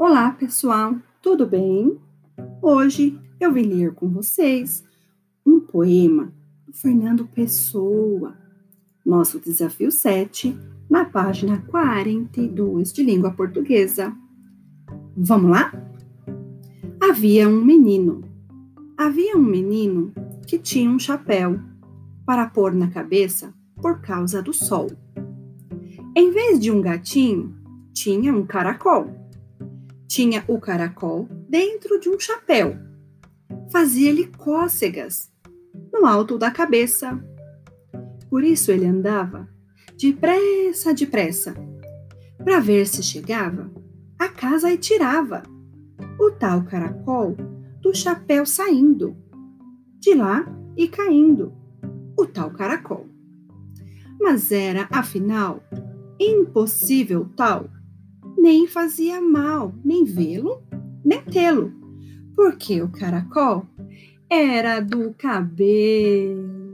Olá, pessoal, tudo bem? Hoje eu vim ler com vocês um poema do Fernando Pessoa, nosso desafio 7, na página 42 de língua portuguesa. Vamos lá? Havia um menino. Havia um menino que tinha um chapéu para pôr na cabeça por causa do sol. Em vez de um gatinho, tinha um caracol. Tinha o caracol dentro de um chapéu. Fazia-lhe cócegas no alto da cabeça. Por isso ele andava depressa, depressa, para ver se chegava a casa e tirava o tal caracol do chapéu saindo de lá e caindo o tal caracol. Mas era, afinal, impossível tal nem fazia mal, nem vê-lo, nem tê-lo, porque o caracol era do cabelo.